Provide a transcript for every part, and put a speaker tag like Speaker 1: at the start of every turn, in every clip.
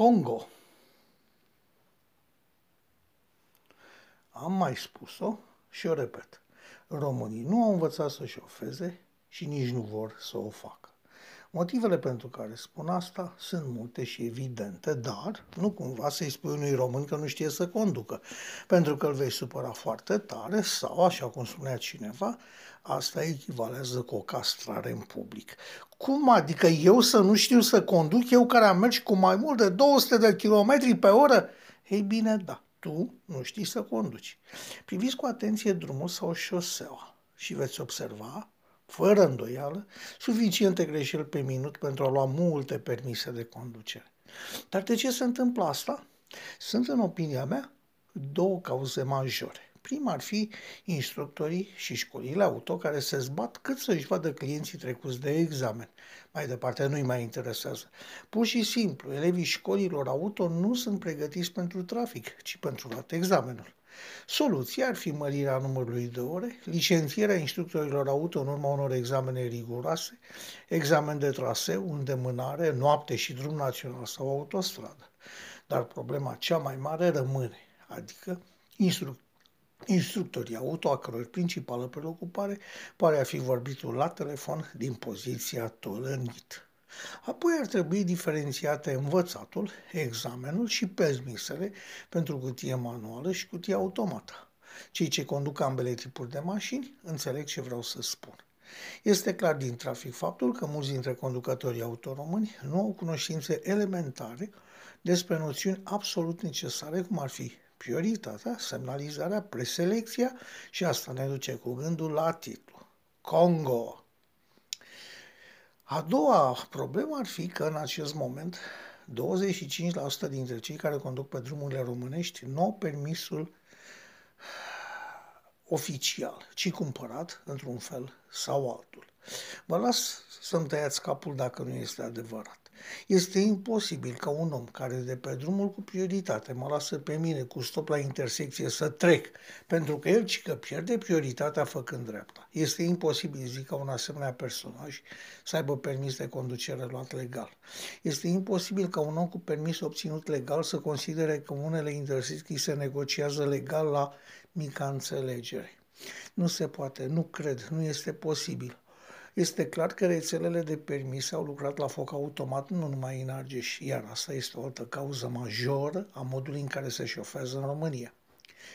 Speaker 1: Congo. Am mai spus-o și o repet. Românii nu au învățat să șofeze și nici nu vor să o facă. Motivele pentru care spun asta sunt multe și evidente, dar nu cumva să-i spui unui român că nu știe să conducă, pentru că îl vei supăra foarte tare sau, așa cum spunea cineva, asta echivalează cu o castrare în public. Cum adică eu să nu știu să conduc, eu care am mers cu mai mult de 200 de km pe oră? Ei bine, da, tu nu știi să conduci. Priviți cu atenție drumul sau șoseaua și veți observa fără îndoială, suficiente greșeli pe minut pentru a lua multe permise de conducere. Dar de ce se întâmplă asta? Sunt, în opinia mea, două cauze majore. Prima ar fi instructorii și școlile auto care se zbat cât să-și vadă clienții trecuți de examen. Mai departe nu-i mai interesează. Pur și simplu, elevii școlilor auto nu sunt pregătiți pentru trafic, ci pentru luat examenul. Soluția ar fi mărirea numărului de ore, licențierea instructorilor auto în urma unor examene riguroase, examen de traseu, îndemânare, noapte și drum național sau autostradă. Dar problema cea mai mare rămâne, adică instructorii instructorii auto, a căror principală preocupare pare a fi vorbitul la telefon din poziția tolănit. Apoi ar trebui diferențiate învățatul, examenul și permisele pentru cutie manuală și cutie automată. Cei ce conduc ambele tipuri de mașini înțeleg ce vreau să spun. Este clar din trafic faptul că mulți dintre conducătorii autoromâni nu au cunoștințe elementare despre noțiuni absolut necesare, cum ar fi prioritatea, semnalizarea, preselecția și asta ne duce cu gândul la titlu. Congo. A doua problemă ar fi că în acest moment 25% dintre cei care conduc pe drumurile românești nu au permisul oficial, ci cumpărat într-un fel sau altul. Vă las să-mi tăiați capul dacă nu este adevărat. Este imposibil ca un om care de pe drumul cu prioritate mă lasă pe mine cu stop la intersecție să trec, pentru că el ci că pierde prioritatea făcând dreapta. Este imposibil, zic, ca un asemenea personaj să aibă permis de conducere luat legal. Este imposibil ca un om cu permis obținut legal să considere că unele intersecții se negociază legal la mica înțelegere. Nu se poate, nu cred, nu este posibil. Este clar că rețelele de permis au lucrat la foc automat nu numai în Argeș, iar asta este o altă cauză majoră a modului în care se șofează în România.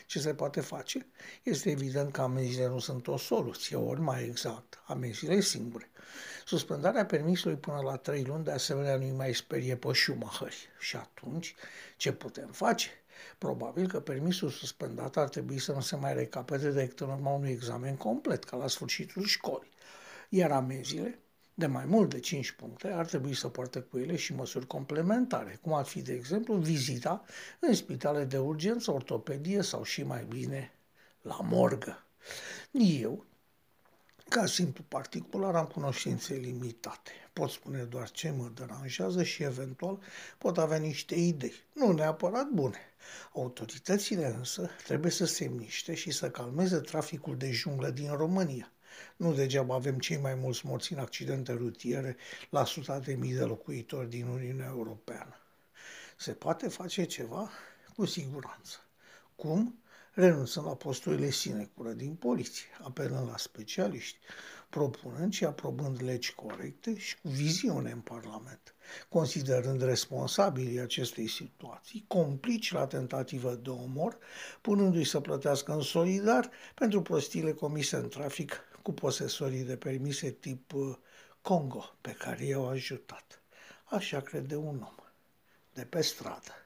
Speaker 1: Ce se poate face? Este evident că amenziile nu sunt o soluție, ori mai exact, amenziile singure. Suspendarea permisului până la trei luni de asemenea nu-i mai sperie pe șumahări. Și atunci, ce putem face? Probabil că permisul suspendat ar trebui să nu se mai recapete decât în urma unui examen complet, ca la sfârșitul școlii iar amenziile, de mai mult de 5 puncte, ar trebui să poarte cu ele și măsuri complementare, cum ar fi, de exemplu, vizita în spitale de urgență, ortopedie sau și mai bine la morgă. Eu, ca simplu particular, am cunoștințe limitate. Pot spune doar ce mă deranjează și eventual pot avea niște idei, nu neapărat bune. Autoritățile însă trebuie să se miște și să calmeze traficul de junglă din România. Nu degeaba avem cei mai mulți morți în accidente rutiere la suta de mii de locuitori din Uniunea Europeană. Se poate face ceva? Cu siguranță. Cum? Renunțând la posturile sinecură din poliție, apelând la specialiști, propunând și aprobând legi corecte și cu viziune în Parlament, considerând responsabilii acestei situații, complici la tentativă de omor, punându-i să plătească în solidar pentru prostiile comise în trafic cu posesorii de permise tip uh, Congo pe care i-au ajutat. Așa crede un om de pe stradă.